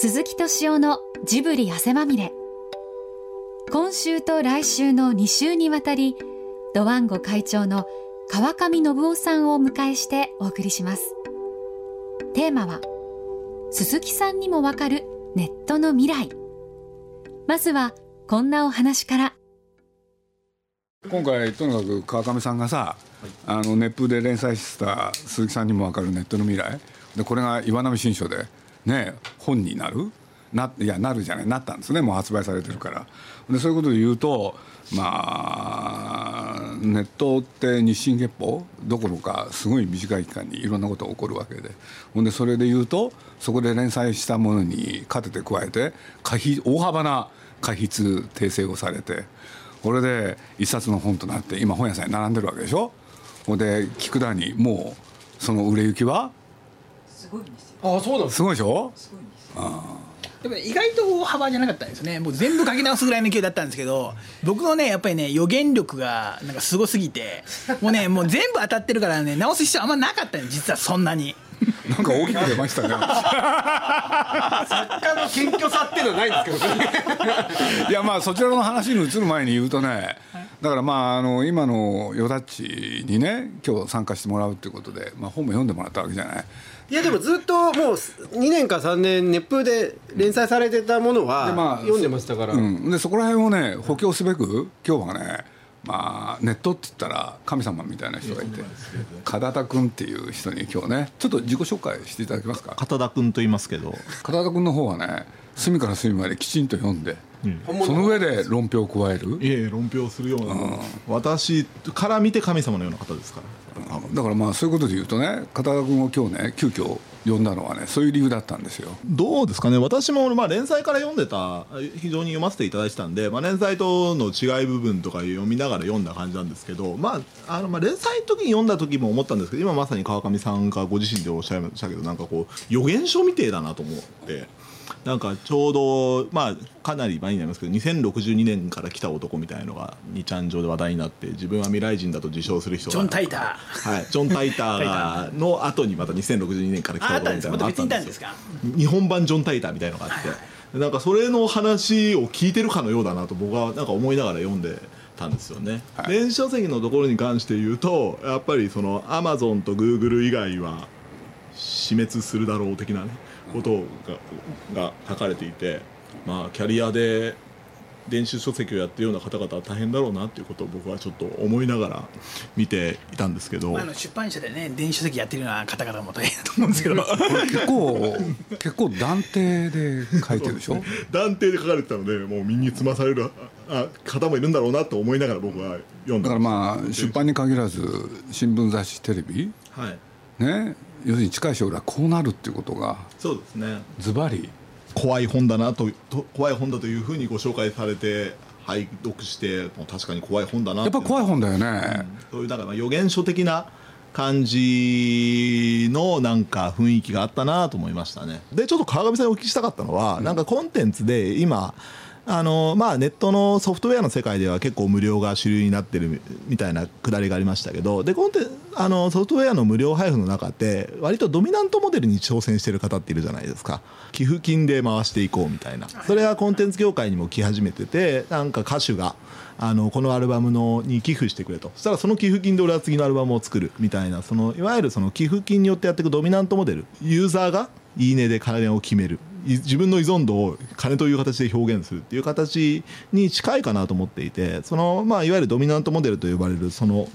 鈴木敏夫のジブリ汗まみれ。今週と来週の2週にわたりドワンゴ会長の川上信夫さんをお迎えしてお送りします。テーマは鈴木さんにもわかるネットの未来。まずはこんなお話から。今回とにかく川上さんがさ、あの熱風で連載してた鈴木さんにも分かるネットの未来。でこれが岩波新書でね本になる？ないやなるじゃない。なったんですね。もう発売されてるから。でそういうことで言うとまあネットって日進月歩？どころかすごい短い期間にいろんなことが起こるわけで。ほんでそれで言うとそこで連載したものに勝てて加えて過筆大幅な過筆訂正をされてこれで一冊の本となって今本屋さんに並んでるわけでしょ？ほんで菊田にもうその売れ行きはすごいんですよ。あそうなんすごいでしょ？すごいんですあでも意外と大幅じゃなかったんですね。もう全部書き直すぐらいの勢いだったんですけど僕のねやっぱりね予言力がなんかすごすぎてもうねもう全部当たってるからね直す必要あんまなかったんです実はそんなに。なんか大きく出ましたね。作家の謙虚さっていうのはないんですけどね。いやまあそちらの話に移る前に言うとね、だからまああの今のヨダッチにね今日参加してもらうっていうことで、まあ本も読んでもらったわけじゃない。いやでもずっともう2年か3年熱風で連載されてたものは読んでましたから、うん、でそこら辺をね補強すべく今日はねまあネットって言ったら神様みたいな人がいて片田君っていう人に今日ねちょっと自己紹介していただけますか？片田君と言いますけど。片田君の方はね隅から隅まできちんと読んでその上で論評を加える。いえ論評するような、うん、私から見て神様のような方ですから、だからまあそういうことで言うとね片田君を今日ね急遽読んだのはねそういう理由だったんですよどうですかね？私もまあ連載から読んでた非常に読ませていただいてたんで、まあ、連載との違い部分とか読みながら読んだ感じなんですけど、まあ、あのまあ連載の時に読んだ時も思ったんですけど今まさに川上さんがご自身でおっしゃいましたけどなんかこう予言書みてえだなと思って。なんかちょうど、まあ、かなり前になりますけど2062年から来た男みたいのが2ちゃん上で話題になって自分は未来人だと自称する人がジョン・タイター、はい、ジョン・タイターの後にまた2062年から来た男みたいなのがあったんですよ。日本版ジョン・タイターみたいのがあって、はい、なんかそれの話を聞いてるかのようだなと僕はなんか思いながら読んでたんですよね、はい、電子書籍のところに関して言うとやっぱりそのアマゾンとグーグル以外は死滅するだろう的なねことがが書かれていて、まあ、キャリアで電子書籍をやってるような方々は大変だろうなっていうことを僕はちょっと思いながら見ていたんですけど、まあ、の出版社でね電子書籍やってるような方々も大変だと思う。んですけど結構結構断定で書いてるでしょ？断定で書かれてたのでもう身につまされるあ方もいるんだろうなと思いながら僕は読んだだからまあ出版に限らず新聞雑誌テレビ、はい、ね要するに近い将来こうなるっていうことがそうですね。ズバリ怖い本だなと怖い本だというふうにご紹介されて拝読して確かに怖い本だなやっぱ怖い本だよね、うん、そういうだから予言書的な感じのなんか雰囲気があったなと思いましたね。でちょっと川上さんにお聞きしたかったのは、うん、なんかコンテンツで今あのまあ、ネットのソフトウェアの世界では結構無料が主流になってるみたいなくだりがありましたけどでコンテあのソフトウェアの無料配布の中って割とドミナントモデルに挑戦してる方っているじゃないですか。寄付金で回していこうみたいな。それはコンテンツ業界にも来始めててなんか歌手があのこのアルバムのに寄付してくれと。そしたらその寄付金で俺は次のアルバムを作るみたいなそのいわゆるその寄付金によってやっていくドミナントモデルユーザーがいいねで金を決める自分の依存度を金という形で表現するっていう形に近いかなと思っていてその、まあ、いわゆるドミナントモデルと呼ばれるその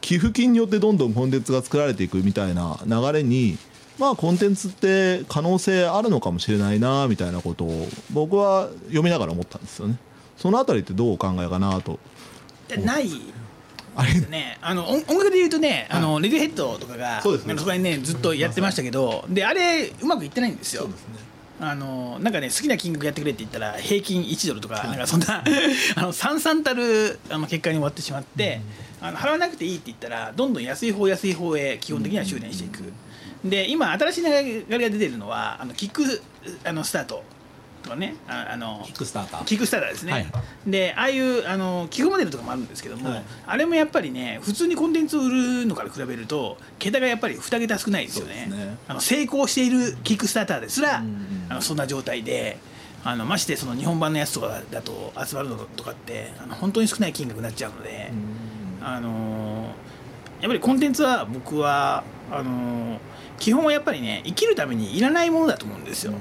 寄付金によってどんどんコンテンツが作られていくみたいな流れにまあコンテンツって可能性あるのかもしれないなみたいなことを僕は読みながら思ったんですよね。そのあたりってどうお考えかなと。ないあれですね、あの音楽で言うとね、あのレディヘッドとかがそ,、ね、そこにねずっとやってましたけど、であれうまくいってないんですよ。あのなんかね好きな金額やってくれって言ったら平均1ドルとかなんかそんな あのさんさんたるあの結果に終わってしまって、あの払わなくていいって言ったらどんどん安い方安い方へ基本的には修練していく、で今新しい流れが出てるのはあのキックあのスタートとかねああのキックスターター。キックスターターですね、はい、でああいうあの寄付モデルとかもあるんですけども、はい、あれもやっぱりね普通にコンテンツを売るのから比べると桁がやっぱり2桁少ないですよね、ね、あの成功しているキックスターターですら、あのそんな状態であのましてその日本版のやつとかだと集まるのとかってあの本当に少ない金額になっちゃうので、あのやっぱりコンテンツは僕はあの基本はやっぱりね生きるためにいらないものだと思うんですよ。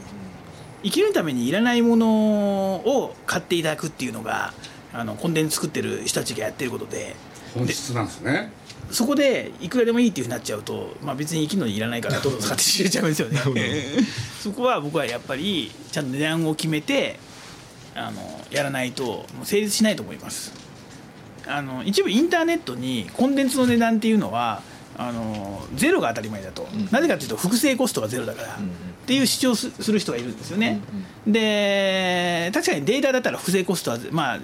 生きるためにいらないものを買っていただくっていうのがあのコンテンツ作ってる人たちがやってることで。本質なんですね。そこでいくらでもいいっていうふうになっちゃうと、まあ、別に生きるのにいらないからど。んどん使ってしれちゃうんですよね。そこは僕はやっぱりちゃんと値段を決めてあのやらないともう成立しないと思います。あの一部インターネットにコンテンツの値段っていうのはあのゼロが当たり前だと、うん、なぜかというと複製コストがゼロだから、うん、っていう主張する人がいるんですよね、うん、で確かにデータだったら複製コストはまあ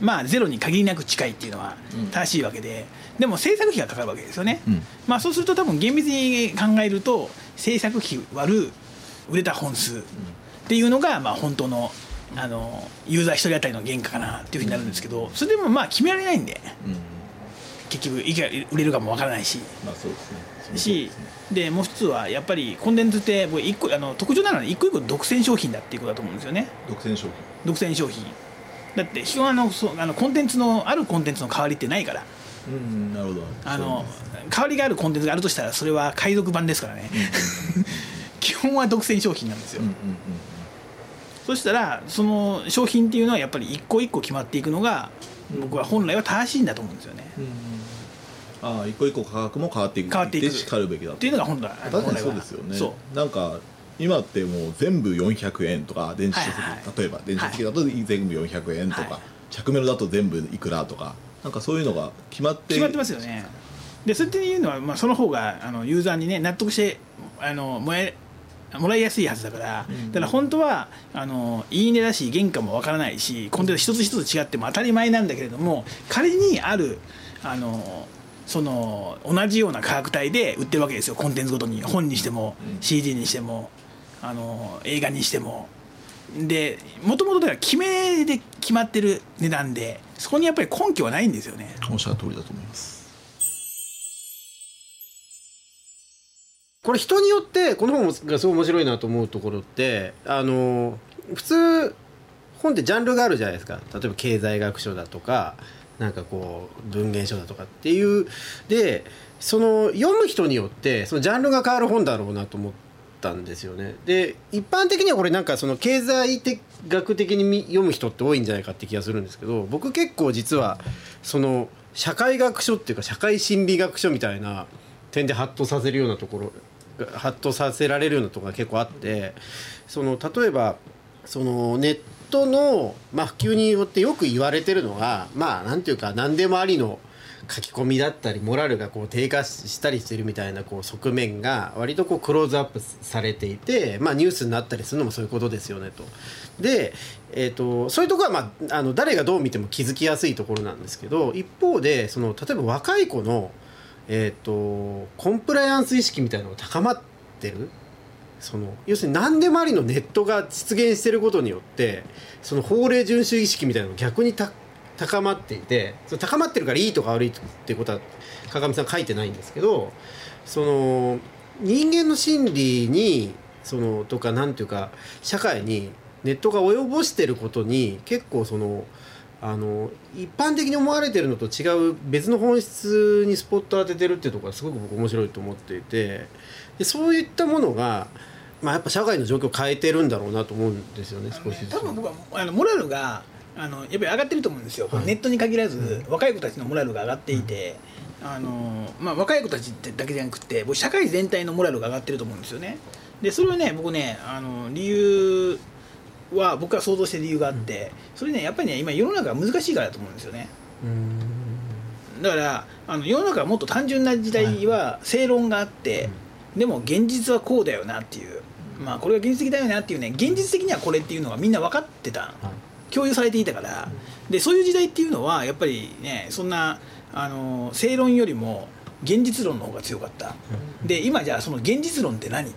まあゼロに限りなく近いっていうのは正しいわけで、でも制作費がかかるわけですよね、まあそうすると多分厳密に考えると制作費割る売れた本数っていうのがまあ本当のあのユーザー1人当たりの原価かなっていうふうになるんですけどそれでもまあ決められないんで、結局いくら売れるかもわからないし、まあそうですね、しでもう一つはやっぱりコンテンツって僕一個あの特徴なのは一個一個独占商品だっていうことだと思うんですよね。独占商品。独占商品。だって基本あのそあのコンテンツのあるコンテンツの代わりってないから。うんなるほど。あの代わりがあるコンテンツがあるとしたらそれは海賊版ですからね、基本は独占商品なんですよ、うんうんうんそしたらその商品っていうのはやっぱり一個一個決まっていくのが僕は本来は正しいんだと思うんですよね。ああ一個一個価格も変わっていく変わっていく。しかるべきだっていうのが本来確かにそうですよね。なんか今ってもう全部400円とか電子書籍、はい。はい、例えば電子書籍だと全部400円とか、はい、着メロだと全部いくらとかなんかそういうのが決まって決まってますよね。でそうやっていうのは、まあ、その方があのユーザーにね納得してあのもえもらいやすいはずだから、うん、だから本当はあのいいねだし原価もわからないしコンテンツ一つ一つ違っても当たり前なんだけれども仮にあるあのその同じような価格帯で売ってるわけですよ。コンテンツごとに。本にしても CD にしてもあの映画にしても。でもともとだから決めで決まってる値段でそこにやっぱり根拠はないんですよね。おっしゃる通りだと思います。これ人によってこの本がすごい面白いなと思うところってあの普通本ってジャンルがあるじゃないですか。例えば経済学書だとかなんかこう文芸書だとかっていうでその読む人によってそのジャンルが変わる本だろうなと思ったんですよね。で一般的にはこれなんかその経済的学的に読む人って多いんじゃないかって気がするんですけど僕結構実はその社会学書っていうか社会心理学書みたいな点でハッとさせるようなところハッとさせられるようなところが結構あってその例えばそのネットの、まあ、普及によってよく言われてるのがまあなんていうか何でもありの書き込みだったりモラルがこう低下したりしてるみたいなこう側面が割とこうクローズアップされていて、まあ、ニュースになったりするのもそういうことですよねと。で、えーと、そういうところは、まあ、あの誰がどう見ても気づきやすいところなんですけど一方でその例えば若い子の、えーとコンプライアンス意識みたいなのが高まってるその要するに何でもありのネットが実現していることによってその法令遵守意識みたいなのが逆に高まっていてその高まってるからいいとか悪いっていうことは川上さん書いてないんですけどその人間の心理にそのとか何ていうか社会にネットが及ぼしてることに結構そのあの一般的に思われてるのと違う別の本質にスポット当ててるっていうところがすごく僕面白いと思っていてでそういったものが、まあ、やっぱ社会の状況を変えてるんだろうなと思うんですよね少しずつ。多分僕はあのモラルがあのやっぱり上がってると思うんですよ、はい、ネットに限らず、若い子たちのモラルが上がっていて、あのまあ、若い子たちだけじゃなくて僕社会全体のモラルが上がってると思うんですよね。でそれはね僕ねあの理由は僕は想像してる理由があって、それねやっぱりね今世の中が難しいからだと思うんですよね。だからあの世の中はもっと単純な時代は正論があって、でも現実はこうだよなっていう、まあ、これが現実的だよなっていうね。現実的にはこれっていうのがみんな分かってた、共有されていたから。でそういう時代っていうのはやっぱりねそんなあの正論よりも現実論の方が強かった。で今じゃあその現実論って何？って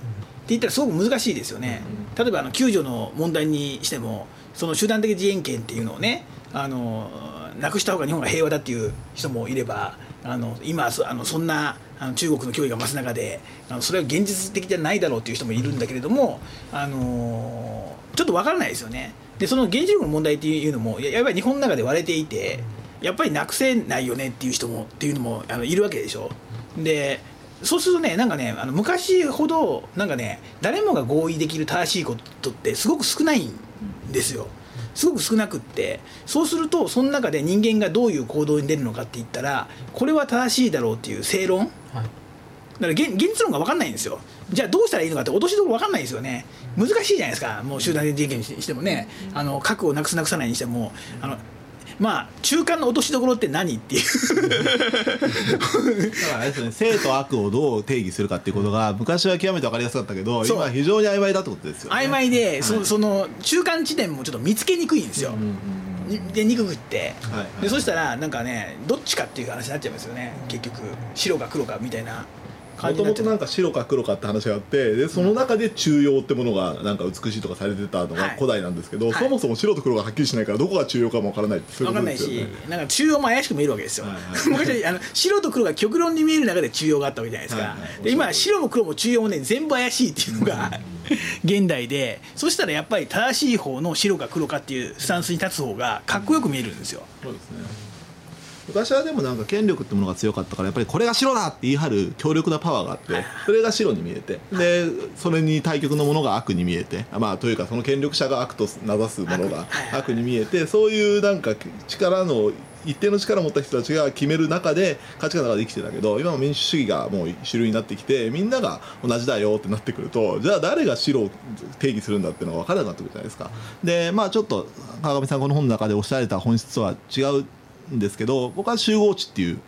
言ったらすごく難しいですよね。例えばあの救助の問題にしてもその集団的自衛権っていうのをねあのなくした方が日本が平和だっていう人もいればあの今そあのそんなあの中国の脅威が増す中であのそれは現実的じゃないだろうっていう人もいるんだけれども、あのちょっと分からないですよね。でその原子力の問題っていうのもやっぱり日本の中で割れていてやっぱりなくせないよねっていう人もっていうのもあのいるわけでしょ。でそうするとね、なんかね、あの昔ほど、なんかね、誰もが合意できる正しいことってすごく少ないんですよ。すごく少なくってそうするとその中で人間がどういう行動に出るのかって言ったらこれは正しいだろうっていう正論、はい、だから現実論が分かんないんですよ。じゃあどうしたらいいのかって落としどころ分かんないですよね。難しいじゃないですか。もう集団的人権にしてもね。あの核をなくすなくさないにしても。あのまあ中間の落としどころって何っていう。だからあれですね生と悪をどう定義するかっていうことが昔は極めて分かりやすかったけど今非常に曖昧だってことですよ、ね、曖昧で、はい、そその中間地点もちょっと見つけにくいんですよ、うんうん、で憎くって、はいはい、でそしたらなんかねどっちかっていう話になっちゃいますよね。結局白か黒かみたいなもともとなんか白か黒かって話があってでその中で中庸ってものがなんか美しいとかされてたのが古代なんですけど、はい、そもそも白と黒がはっきりしないからどこが中庸かもわからない分かんないしなんか中庸も怪しく見えるわけですよ、はいはい、昔あの白と黒が極論に見える中で中庸があったわけじゃないですか、はいはい、で今白も黒も中庸もね全部怪しいっていうのが現代でそしたらやっぱり正しい方の白か黒かっていうスタンスに立つ方がかっこよく見えるんですよ、そうですね昔はでもなんか権力ってものが強かったからやっぱりこれが白だって言い張る強力なパワーがあってそれが白に見えて。でそれに対極のものが悪に見えて。まあというかその権力者が悪と名指すものが悪に見えてそういうなんか力の一定の力を持った人たちが決める中で価値観の中で生きてたけど今の民主主義がもう主流になってきてみんなが同じだよってなってくるとじゃあ誰が白を定義するんだっていうのが分からなくなってくるじゃないですか。でまあちょっと川上さんこの本の中でおっしゃられた本質とは違うんですけど僕は集合地っていう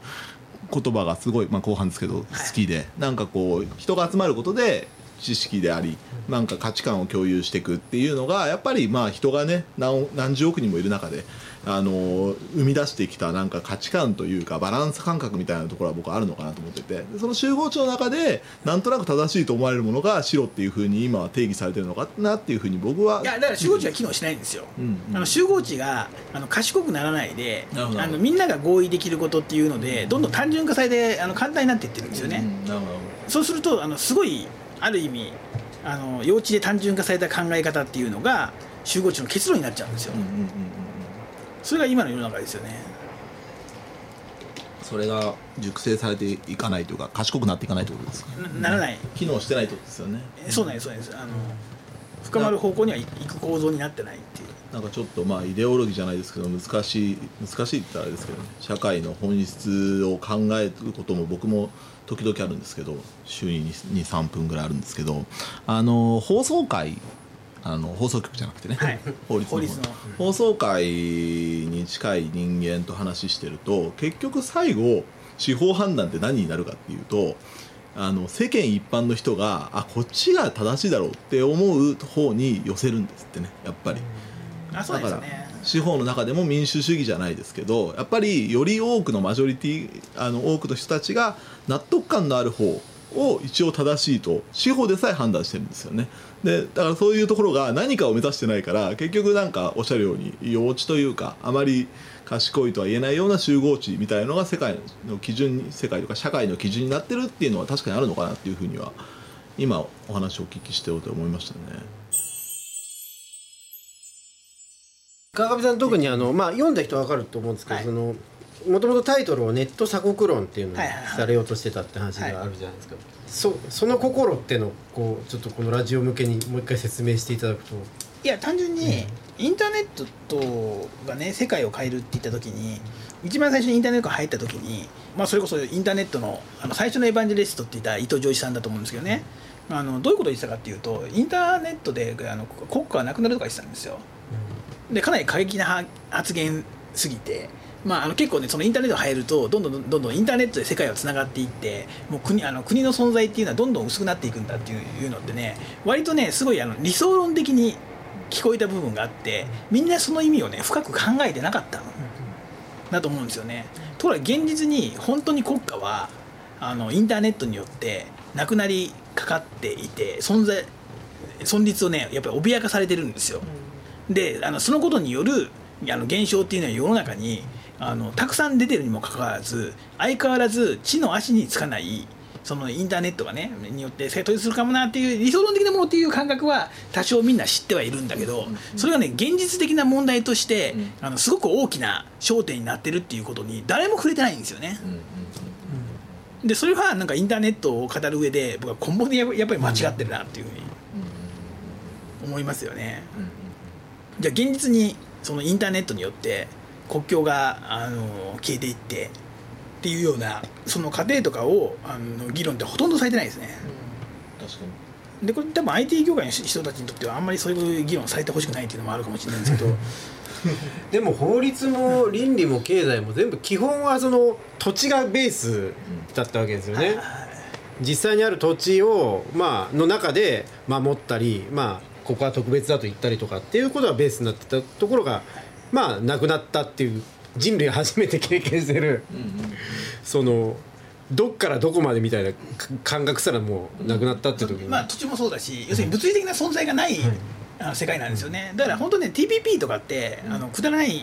言葉がすごい、まあ、後半ですけど好きでなんかこう人が集まることで知識でありなんか価値観を共有していくっていうのがやっぱりまあ人がね何何十億人もいる中であの生み出してきたなんか価値観というかバランス感覚みたいなところは僕はあるのかなと思っててその集合値の中でなんとなく正しいと思われるものが白っていうふうに今は定義されてるのかなっていうふうに僕はいやだから集合値は機能しないんですよ、うん。うん、あの集合値があの賢くならないであのみんなが合意できることっていうのでどんどん単純化されてあの簡単になっていってるんですよね、うん、そうするとあのすごいある意味あの幼稚で単純化された考え方っていうのが集合値の結論になっちゃうんですよ、うんうんうんそれが今の世の中ですよね。それが熟成されていかないというか賢くなっていかないということですか？ならない。機能してないということですよね。そうなんですそうなんです。あの深まる方向にはいく構造になってないっていうなんかちょっとまあイデオロギーじゃないですけど難しい難しいって言ったらあれですけど、ね、社会の本質を考えることも僕も時々あるんですけど週に23分ぐらいあるんですけどあの放送会あの放送局じゃなくてね、はい、法律の放送会に近い人間と話してると結局最後司法判断って何になるかっていうとあの世間一般の人があこっちが正しいだろうって思う方に寄せるんですってねやっぱり。だから司法の中でも民主主義じゃないですけどやっぱりより多くのマジョリティあの多くの人たちが納得感のある方を一応正しいと司法でさえ判断してるんですよね。でだからそういうところが何かを目指してないから結局なんかおっしゃるように幼稚というかあまり賢いとは言えないような集合値みたいのが世界の基準世界とか社会の基準になってるっていうのは確かにあるのかなっていうふうには今お話をお聞きしておいて思いましたね。川上さん特にあの、まあ、読んだ人は分かると思うんですけど、はい、そのもともとタイトルを「ネット鎖国論」っていうのをされようとしてたって話があるじゃないですか、そその心っていうのをこうちょっとこのラジオ向けにもう一回説明していただくと。いや単純にインターネットとがね世界を変えるって言った時に一番最初にインターネットが入った時に、まあ、それこそインターネットのあの最初のエヴァンジェリストって言った伊藤浄一さんだと思うんですけどね。あのどういうことを言ってたかっていうとインターネットであの国家はなくなるとか言ってたんですよでかなり過激な発言すぎてまあ、あの結構ねそのインターネットが入るとどんどんどんどんインターネットで世界はつながっていってもう国あの国の存在っていうのはどんどん薄くなっていくんだっていうのってね割とねすごいあの理想論的に聞こえた部分があってみんなその意味をね深く考えてなかったの。だと思うんですよね。ところが現実に本当に国家はあのインターネットによってなくなりかかっていて存在存立をねやっぱり脅かされてるんですよ、であのそのことによるあの現象っていうのは世の中にあのたくさん出てるにもかかわらず相変わらず地の足につかないそのインターネットがねによって正当するかもなっていう理想論的なものっていう感覚は多少みんな知ってはいるんだけどそれがね現実的な問題としてあのすごく大きな焦点になってるっていうことに誰も触れてないんですよね。でそれはなんかインターネットを語る上で僕は根本でやっぱり間違ってるなっていうふうに思いますよね。じゃあ現実にそのインターネットによって国境があの消えていってっていうようなその過程とかをあの議論ってほとんどされてないですね。確かに。でこれ多分 IT 業界の人たちにとってはあんまりそういう議論されてほしくないっていうのもあるかもしれないんですけど。でも法律も倫理も経済も全部基本はその土地がベースだったわけですよね。実際にある土地を、まあの中で守ったり、まあ、ここは特別だと言ったりとかっていうことがベースになってたところがまあなくなったっていう人類初めて経験してる、うんうん、そのどっからどこまでみたいな感覚すらもうなくなったっていう時に、まあ土地もそうだし要するに物理的な存在がない、あの世界なんですよね。だから本当ね TPP とかってあのくだらないん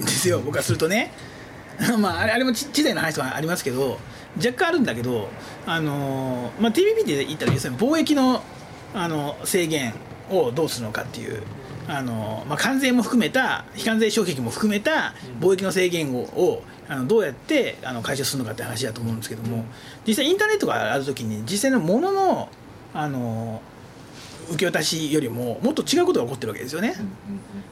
ですよ僕はするとね。まああれも知財の話はありますけど若干あるんだけどあの、まあ、TPP って言ったら要するに貿易のあの制限をどうするのかっていうあの、まあ、関税も含めた非関税障壁も含めた貿易の制限ををあのどうやってあの解消するのかって話だと思うんですけども実際インターネットがあるときに実際のもののあの受け渡しよりももっと違うことが起こってるわけですよね。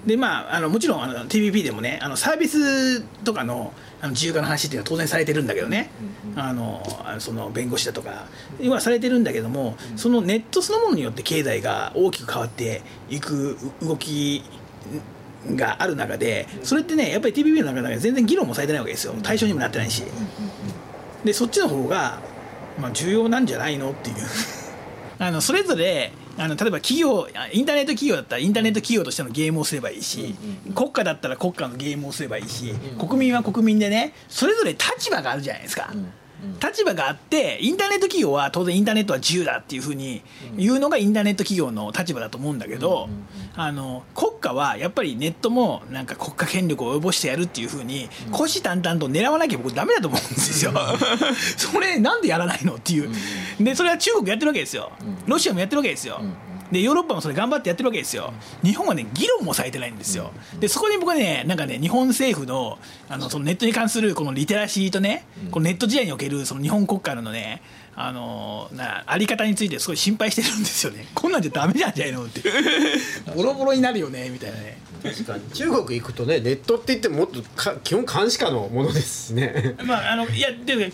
でまああのもちろんあの TPP でもねあのサービスとかのあの自由化の話っていうのは当然されてるんだけどね、あのその弁護士だとかはされてるんだけどもそのネットそのものによって経済が大きく変わっていく動きがある中でそれってねやっぱり TPP の中で全然議論もされてないわけですよ。対象にもなってないし。でそっちの方が、まあ、重要なんじゃないのっていう。あのそれぞれあの例えば企業インターネット企業だったらインターネット企業としてのゲームをすればいいし、国家だったら国家のゲームをすればいいし、国民は国民でねそれぞれ立場があるじゃないですか。立場があってインターネット企業は当然インターネットは自由だっていうふうに言うのがインターネット企業の立場だと思うんだけどあの国家はやっぱりネットもなんか国家権力を及ぼしてやるっていうふうに虎視眈々と狙わなきゃ僕ダメだと思うんですよ。それなんでやらないのっていう。でそれは中国やってるわけですよ。ロシアもやってるわけですよ。でヨーロッパもそれ頑張ってやってるわけですよ。日本はね議論もされてないんですよ。でそこに僕はねなんかね日本政府のあのそのネットに関するこのリテラシーとねこのネット時代におけるその日本国家のねあのなあり方についてすごい心配してるんですよね。こんなんじゃダメなんじゃないのって。ボロボロになるよねみたいなね。確かに。中国行くとねネットって言ってももっとか基本監視下のものですしね。まああのいやでも監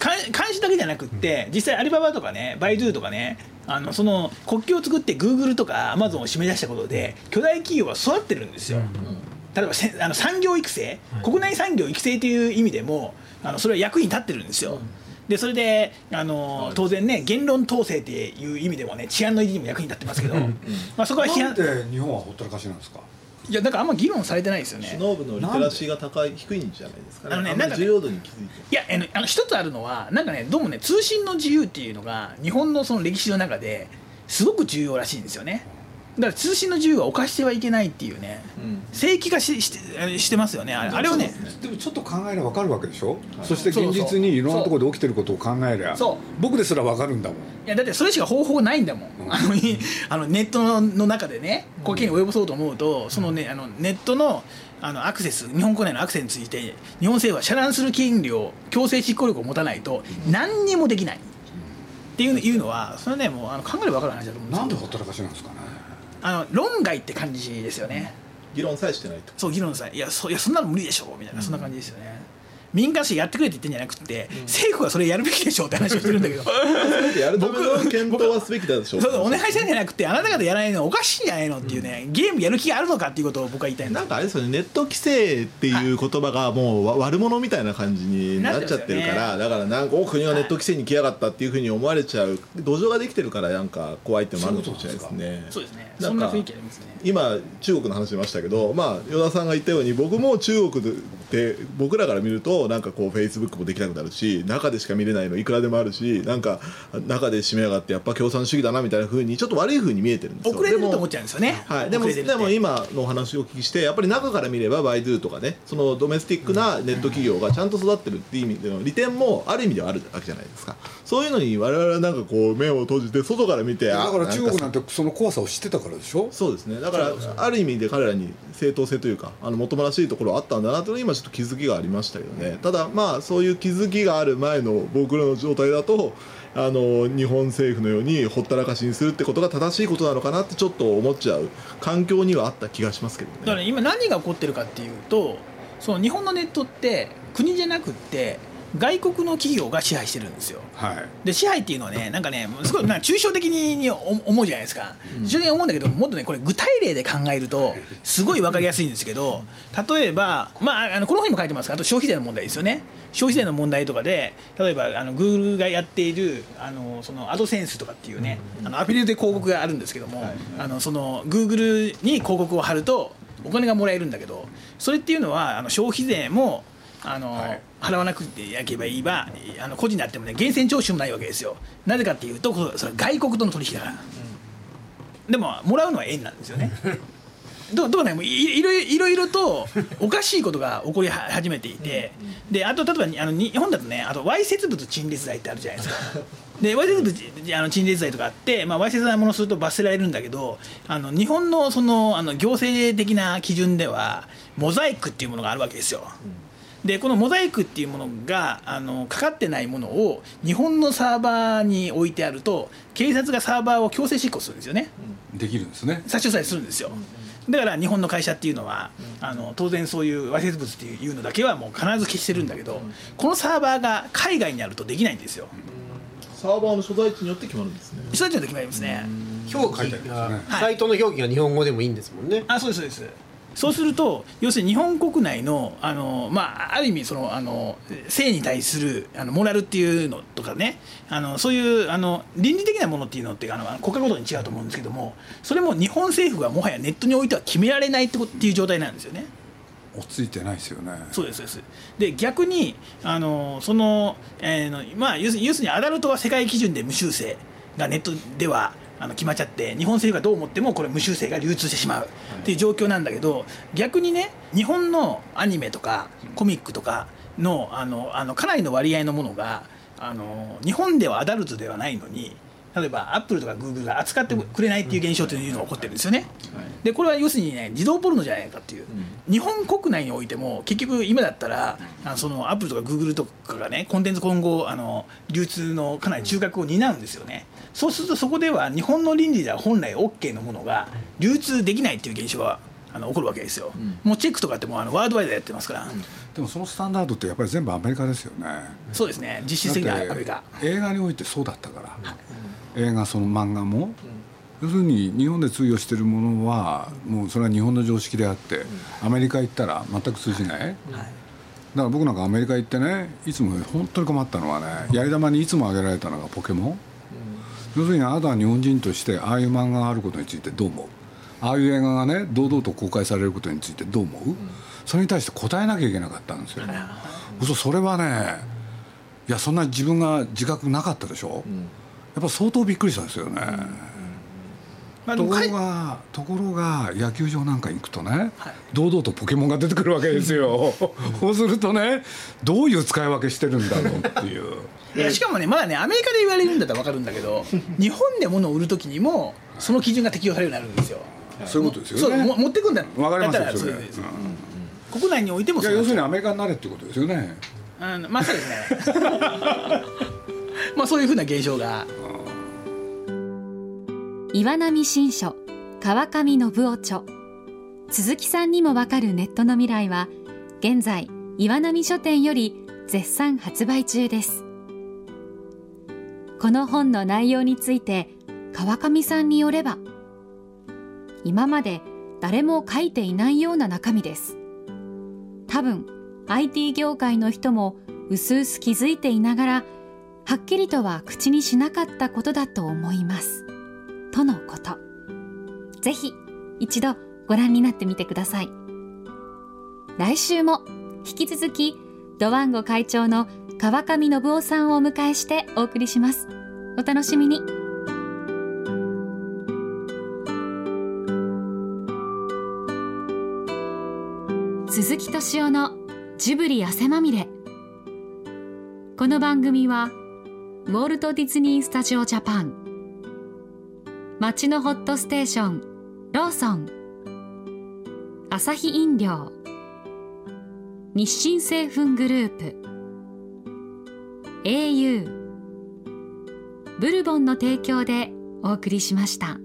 視だけじゃなくって実際アリババとかねバイドゥとかねあのその国境を作ってグーグルとかアマゾンを締め出したことで巨大企業は育ってるんですよ、うんうん。例えばせあの産業育成、はい、国内産業育成という意味でもあのそれは役に立ってるんですよ、うんでそれであの当然ね言論統制っていう意味でもね治安の維持にも役に立ってますけど、まあ、そこは批判で日本はほったらかしなんですか？いやだからあんま議論されてないですよね。首脳部のリテラシーが高い低いんじゃないですかね。あのねなんか、ね、重要度に気づいて。いやあのあの一つあるのはなんかねどうもね通信の自由っていうのが日本のその歴史の中ですごく重要らしいんですよね。だから通信の自由は犯してはいけないっていうね、うん、正規化ししてしてますよね。あれはね。でもちょっと考えれば分かるわけでしょ、はい、そして現実にいろんなところで起きてることを考えりゃ僕ですら分かるんだもん。いやだってそれしか方法ないんだもん、うん、あの あのネットの中でね貢献に及ぼそうと思うと、うん、そのねあのネットのあのアクセス日本国内のアクセスについて日本政府は遮断する権利を強制執行力を持たないと何にもできない。っていういうのはそれはねもうあの考えれば分かる話だと思うんですなんでほったらかしなんですかねあの論外って感じですよね、議論さえしてないと。そう議論さえいやそいやそんなの無理でしょみたいな、そんな感じですよね民間紙やってくれって言ってんじゃなくて、うん、政府はそれやるべきでしょって話をしてるんだけど。やるための検討はすべきだでしょう、そうお願いしたんじゃなくてあなた方やらないのおかしいんじゃないのっていうね、うん、ゲームやる気があるのかっていうことを僕は言いたいなんかあれですよねネット規制っていう言葉がもう悪者みたいな感じになっちゃってるから、ね、だからなんか国はネット規制に来やがったっていうふうに思われちゃう土壌ができてるからなんか怖いってのもあるのかもしれないですね。そうですね。そんな雰囲気ありますね。今中国の話しましたけどまあ与田さんが言ったように僕も中国で僕らから見るととなんかこうフェイスブックもできなくなるし中でしか見れないのいくらでもあるしなんか中で締め上がってやっぱ共産主義だなみたいなふうにちょっと悪いふうに見えてるんですよ。遅れると思っちゃうんですよね。はい、でもでも今のお話をお聞きしてやっぱり中から見ればバイドゥとかねそのドメスティックなネット企業がちゃんと育ってるっていう意味での利点もある意味ではあるわけじゃないですか。そういうのに我々はなんかこう目を閉じて外から見てだから中国なんてその怖さを知ってたからでしょ？そうですね。だからある意味で彼らに正当性というかあのもっともらしいところあったんだなというのは今ちょっと気づきがありましたけどねただまあそういう気づきがある前の僕らの状態だとあの日本政府のようにほったらかしにするってことが正しいことなのかなってちょっと思っちゃう。環境にはあった気がしますけどね。だから今何が起こってるかっていうとその日本のネットって国じゃなくって外国の企業が支配してるんですよ。はい。で支配っていうのはねなんかねすごいなんか抽象的に思うじゃないですか。抽象的に思うんだけどもっとねこれ具体例で考えるとすごい分かりやすいんですけど例えば、まあ、あのこの本にも書いてます。があと消費税の問題ですよね。消費税の問題とかで例えばあのグーグルがやっているあのそのアドセンスとかっていうねあのアフィリエイトで広告があるんですけども、あのそのグーグルに広告を貼るとお金がもらえるんだけどそれっていうのはあの消費税もあの、はい払わなくてやけばいいばあの個人であってもね源泉徴収もないわけですよ。なぜかっていうとこそれ外国との取引だから、でももらうのは円なんですよね。ど どうねもういいろいろいろとおかしいことが起こり始めていて。であと例えばあの日本だとねあとわいせつ物陳列罪ってあるじゃないですか。でわいせつ物あの陳列罪とかあって、まあ、わいせつなものをすると罰せられるんだけどあの日本のそのあの行政的な基準ではモザイクっていうものがあるわけですよ。でこのモザイクっていうものがあのかかってないものを日本のサーバーに置いてあると警察がサーバーを強制執行するんですよね。できるんですね。差し押さえするんですよ。だから日本の会社っていうのはあの当然そういうわいせつ物っていうのだけはもう必ず消してるんだけどこのサーバーが海外にあるとできないんですよ。サーバーの所在地によって決まるんですね。そういうので決まりますね。表記書いてあが、りますね。はい。サイトの表記が日本語でもいいんですもんね。あそうですそうですそうすると要するに日本国内のあの、まあ、ある意味そのあの性に対するあのモラルっていうのとかねあのそういうあの倫理的なものっていうのってあの国家ごとに違うと思うんですけどもそれも日本政府がもはやネットにおいては決められないってことっていう状態なんですよね。落ち着いてないですよねそうですそうですで逆にあのその、えーのまあ、要するにアダルトは世界基準で無修正がネットではあの決まっちゃって日本政府がどう思ってもこれ無修正が流通してしまう。っていう状況なんだけど逆にね日本のアニメとかコミックとかのあのあのかなりの割合のものがあの日本ではアダルトではないのに例えばアップルとかグーグルが扱ってくれないっていう現象というのが起こってるんですよね。でこれは要するにね自動ポルノじゃないかっていう、日本国内においても結局今だったらあのそのアップルとかグーグルとかがねコンテンツ今後あの流通のかなり中核を担うんですよね。そうするとそこでは日本の倫理では本来 OK のものが流通できないっていう現象があの起こるわけですよ、もうチェックとかってもうあのワールドワイドでやってますから、でもそのスタンダードってやっぱり全部アメリカですよね。そうですね。実質的なアメリカ。映画においてそうだったから、映画その漫画も、要するに日本で通用してるものはもうそれは日本の常識であって、アメリカ行ったら全く通じない、だから僕なんかアメリカ行ってねいつも本当に困ったのはねやり玉にいつも挙げられたのがポケモン、要するにあなたは日本人としてああいう漫画があることについてどう思う？ああいう映画がね堂々と公開されることについてどう思う、それに対して答えなきゃいけなかったんですよ、嘘それはねいやそんな自分が自覚なかったでしょ、やっぱ相当びっくりしたんですよね、ところがところが野球場なんかに行くとね、はい。堂々とポケモンが出てくるわけですよ。そうするとねどういう使い分けしてるんだろうっていう。いやしかもねまだねアメリカで言われるんだったら分かるんだけど 日本で物を売るときにもその基準が適用されるようになるんですよ。そういうことですそうよねも持ってくんだわかりますよそれ、そうん。国内においても要するにアメリカになれってことですよね。あのまあそうですねまあそういうふうな現象が岩波新書川上信夫著。鈴木さんにもわかるネットの未来は現在岩波書店より絶賛発売中です。この本の内容について川上さんによれば今まで誰も書いていないような中身です。多分 IT 業界の人もうすうす気づいていながらはっきりとは口にしなかったことだと思います。とのこと。ぜひ一度ご覧になってみてください。来週も引き続きドワンゴ会長の川上信夫さんをお迎えしてお送りします。お楽しみに。鈴木敏夫のジブリ汗まみれ。この番組はウォルト・ディズニー・スタジオ・ジャパン。町のホットステーションローソン。アサヒ飲料。日清製粉グループ。au ブルボンの提供でお送りしました。